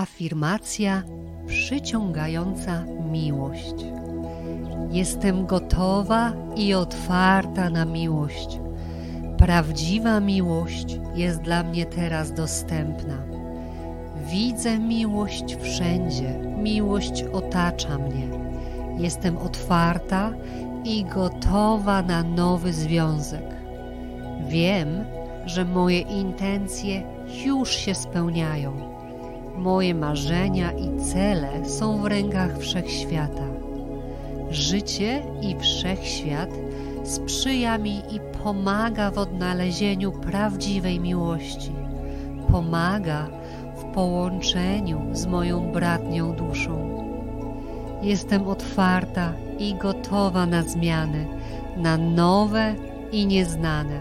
Afirmacja przyciągająca miłość. Jestem gotowa i otwarta na miłość. Prawdziwa miłość jest dla mnie teraz dostępna. Widzę miłość wszędzie, miłość otacza mnie. Jestem otwarta i gotowa na nowy związek. Wiem, że moje intencje już się spełniają. Moje marzenia i cele są w rękach wszechświata. Życie i wszechświat sprzyja mi i pomaga w odnalezieniu prawdziwej miłości. Pomaga w połączeniu z moją bratnią duszą. Jestem otwarta i gotowa na zmiany, na nowe i nieznane.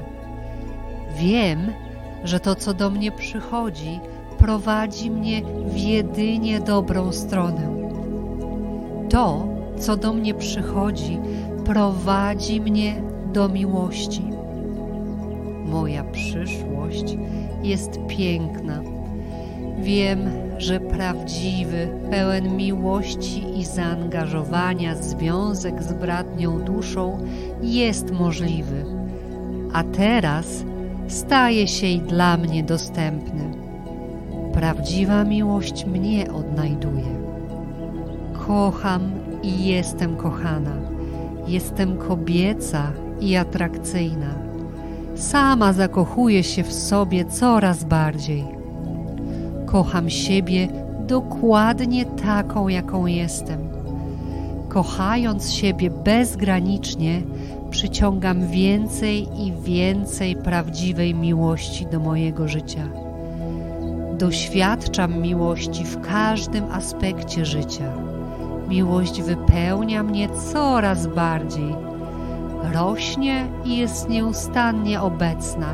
Wiem, że to, co do mnie przychodzi, prowadzi mnie w jedynie dobrą stronę. To, co do mnie przychodzi, prowadzi mnie do miłości. Moja przyszłość jest piękna. Wiem, że prawdziwy, pełen miłości i zaangażowania związek z bratnią duszą jest możliwy, a teraz staje się i dla mnie dostępny. Prawdziwa miłość mnie odnajduje. Kocham i jestem kochana. Jestem kobieca i atrakcyjna. Sama zakochuję się w sobie coraz bardziej. Kocham siebie dokładnie taką, jaką jestem. Kochając siebie bezgranicznie, przyciągam więcej i więcej prawdziwej miłości do mojego życia. Doświadczam miłości w każdym aspekcie życia. Miłość wypełnia mnie coraz bardziej. Rośnie i jest nieustannie obecna.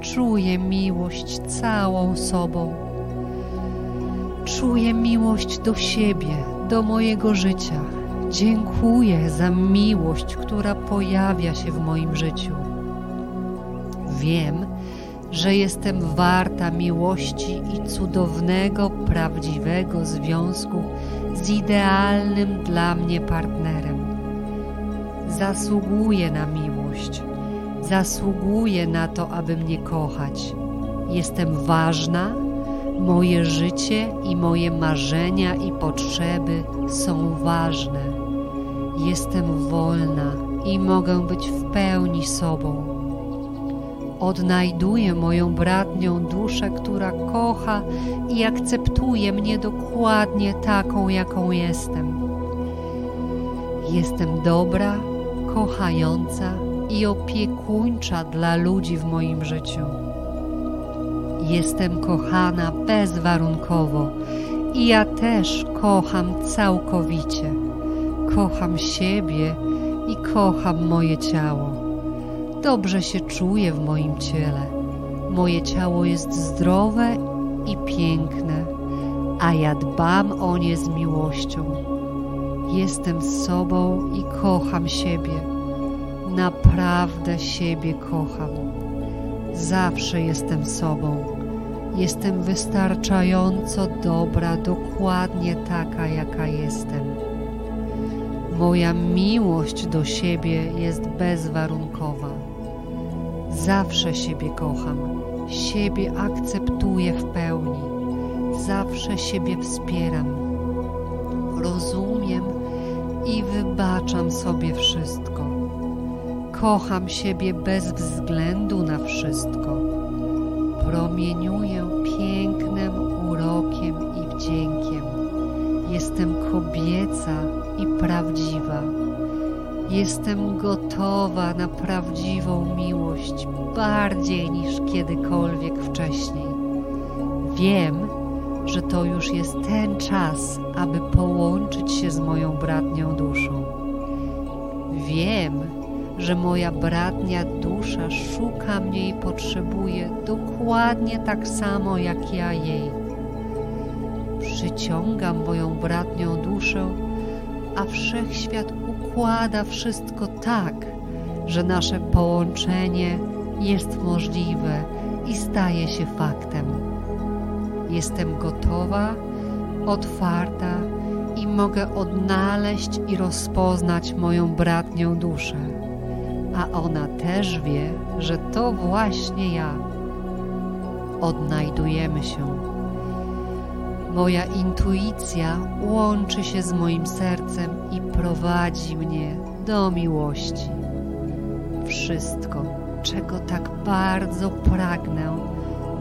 Czuję miłość całą sobą. Czuję miłość do siebie, do mojego życia. Dziękuję za miłość, która pojawia się w moim życiu. Wiem, że jestem warta miłości i cudownego, prawdziwego związku z idealnym dla mnie partnerem. Zasługuję na miłość, zasługuję na to, aby mnie kochać. Jestem ważna, moje życie i moje marzenia i potrzeby są ważne. Jestem wolna i mogę być w pełni sobą. Odnajduję moją bratnią duszę, która kocha i akceptuje mnie dokładnie taką, jaką jestem. Jestem dobra, kochająca i opiekuńcza dla ludzi w moim życiu. Jestem kochana bezwarunkowo i ja też kocham całkowicie. Kocham siebie i kocham moje ciało. Dobrze się czuję w moim ciele. Moje ciało jest zdrowe i piękne, a ja dbam o nie z miłością. Jestem sobą i kocham siebie. Naprawdę siebie kocham. Zawsze jestem sobą. Jestem wystarczająco dobra, dokładnie taka, jaka jestem. Moja miłość do siebie jest bezwarunkowa. Zawsze siebie kocham, siebie akceptuję w pełni, zawsze siebie wspieram. Rozumiem i wybaczam sobie wszystko. Kocham siebie bez względu na wszystko. Promieniuję pięknem, urokiem i wdziękiem. Jestem kobieca i prawdziwa. Jestem gotowa na prawdziwą miłość bardziej niż kiedykolwiek wcześniej. Wiem, że to już jest ten czas, aby połączyć się z moją bratnią duszą. Wiem, że moja bratnia dusza szuka mnie i potrzebuje dokładnie tak samo jak ja jej. Przyciągam moją bratnią duszę, a wszechświat układa wszystko tak, że nasze połączenie jest możliwe i staje się faktem. Jestem gotowa, otwarta i mogę odnaleźć i rozpoznać moją bratnią duszę. A ona też wie, że to właśnie ja. Odnajdujemy się. Moja intuicja łączy się z moim sercem i prowadzi mnie do miłości. Wszystko, czego tak bardzo pragnę,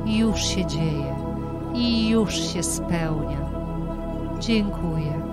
już się dzieje i już się spełnia. Dziękuję.